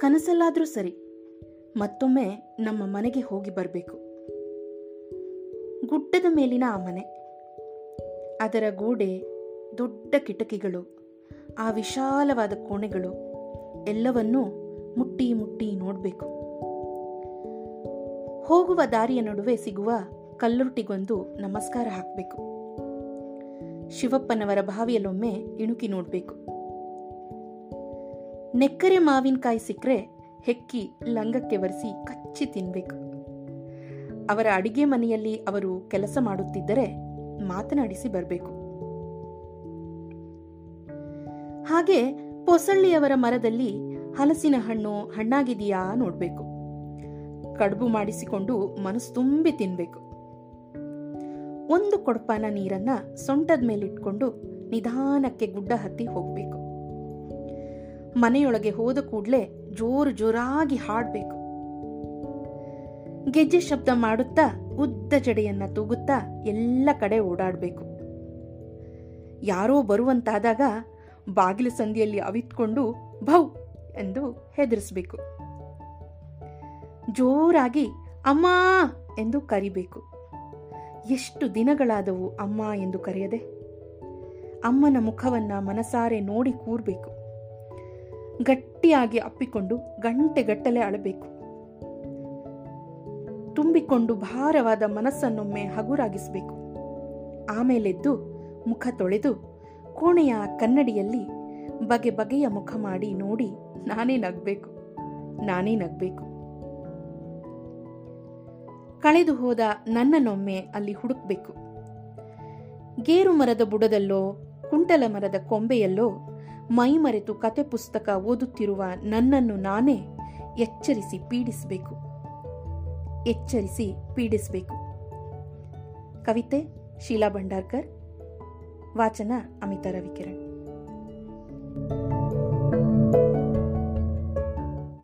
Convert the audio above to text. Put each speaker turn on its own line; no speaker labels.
ಕನಸಲ್ಲಾದರೂ ಸರಿ, ಮತ್ತೊಮ್ಮೆ ನಮ್ಮ ಮನೆಗೆ ಹೋಗಿ ಬರಬೇಕು. ಗುಡ್ಡದ ಮೇಲಿನ ಆ ಮನೆ. ಅದರ ಗೋಡೆ, ದೊಡ್ಡ ಕಿಟಕಿಗಳು, ಆ ವಿಶಾಲವಾದ ಕೋಣೆಗಳು, ಎಲ್ಲವನ್ನೂ ಮುಟ್ಟಿ ಮುಟ್ಟಿ ನೋಡಬೇಕು. ಹೋಗುವ ದಾರಿಯ ನಡುವೆ ಸಿಗುವ ಕಲ್ಲುರ್ಟಿಗೊಂದು ನಮಸ್ಕಾರ ಹಾಕಬೇಕು. ಶಿವಪ್ಪನವರ ಬಾವಿಯಲ್ಲೊಮ್ಮೆ ಇಣುಕಿ ನೋಡಬೇಕು. ನೆಕ್ಕರೆ ಮಾವಿನಕಾಯಿ ಸಿಕ್ಕರೆ ಹೆಕ್ಕಿ ಲಂಗಕ್ಕೆ ಒರೆಸಿ ಕಚ್ಚಿ ತಿನ್ಬೇಕು. ಅವರ ಅಡಿಗೆ ಮನೆಯಲ್ಲಿ ಅವರು ಕೆಲಸ ಮಾಡುತ್ತಿದ್ದರೆ ಮಾತನಾಡಿಸಿ ಬರಬೇಕು. ಹಾಗೆ ಪೊಸಳ್ಳಿಯವರ ಮರದಲ್ಲಿ ಹಲಸಿನ ಹಣ್ಣು ಹಣ್ಣಾಗಿದೆಯಾ ನೋಡಬೇಕು. ಕಡುಬು ಮಾಡಿಸಿಕೊಂಡು ಮನಸ್ಸು ತುಂಬಿ ತಿನ್ಬೇಕು. ಒಂದು ಕೊಡಪಾನ ನೀರನ್ನ ಸೊಂಟದ ಮೇಲಿಟ್ಕೊಂಡು ನಿಧಾನಕ್ಕೆ ಗುಡ್ಡ ಹತ್ತಿ ಹೋಗ್ಬೇಕು. ಮನೆಯೊಳಗೆ ಹೋದ ಕೂಡಲೇ ಜೋರು ಜೋರಾಗಿ ಹಾಡಬೇಕು. ಗೆಜ್ಜೆ ಶಬ್ದ ಮಾಡುತ್ತಾ, ಉದ್ದ ಜಡೆಯನ್ನ ತೂಗುತ್ತಾ ಎಲ್ಲ ಕಡೆ ಓಡಾಡಬೇಕು. ಯಾರೋ ಬರುವಂತಾದಾಗ ಬಾಗಿಲು ಸಂದಿಯಲ್ಲಿ ಅವಿತ್ಕೊಂಡು ಭೌ ಎಂದು ಹೆದರಿಸಬೇಕು. ಜೋರಾಗಿ ಅಮ್ಮ ಎಂದು ಕರಿಬೇಕು. ಎಷ್ಟು ದಿನಗಳಾದವು ಅಮ್ಮ ಎಂದು ಕರೆಯದೆ. ಅಮ್ಮನ ಮುಖವನ್ನ ಮನಸಾರೆ ನೋಡಿ ಕೂರ್ಬೇಕು. ಗಟ್ಟಿಯಾಗಿ ಅಪ್ಪಿಕೊಂಡು ಗಂಟೆಗಟ್ಟಲೆ ಅಳಬೇಕು. ತುಂಬಿಕೊಂಡು ಭಾರವಾದ ಮನಸ್ಸನ್ನೊಮ್ಮೆ ಹಗುರಾಗಿಸಬೇಕು. ಆಮೇಲೆದ್ದು ಮುಖ ತೊಳೆದು ಕೋಣೆಯ ಕನ್ನಡಿಯಲ್ಲಿ ಬಗೆ ಬಗೆಯ ಮುಖ ಮಾಡಿ ನೋಡಿ ನಾನೇ ನಗ್ಬೇಕು. ನಾನೇ ನಗ್ಬೇಕು. ಕಳೆದು ಹೋದ ನನ್ನನ್ನೊಮ್ಮೆ ಅಲ್ಲಿ ಹುಡುಕ್ಬೇಕು. ಗೇರು ಮರದ ಬುಡದಲ್ಲೋ, ಕುಂಟಲ ಮರದ ಕೊಂಬೆಯಲ್ಲೋ ಮೈಮರೆತು ಕತೆ ಪುಸ್ತಕ ಓದುತ್ತಿರುವ ನನ್ನನ್ನು ನಾನೇ ಎಚ್ಚರಿಸಿ ಪೀಡಿಸಬೇಕು. ಎಚ್ಚರಿಸಿ ಪೀಡಿಸಬೇಕು. ಕವಿತೆ ಶೀಲಾ ಭಂಡಾರ್ಕರ್. ವಾಚನ ಅಮಿತಾ ರವಿಕಿರಣ್.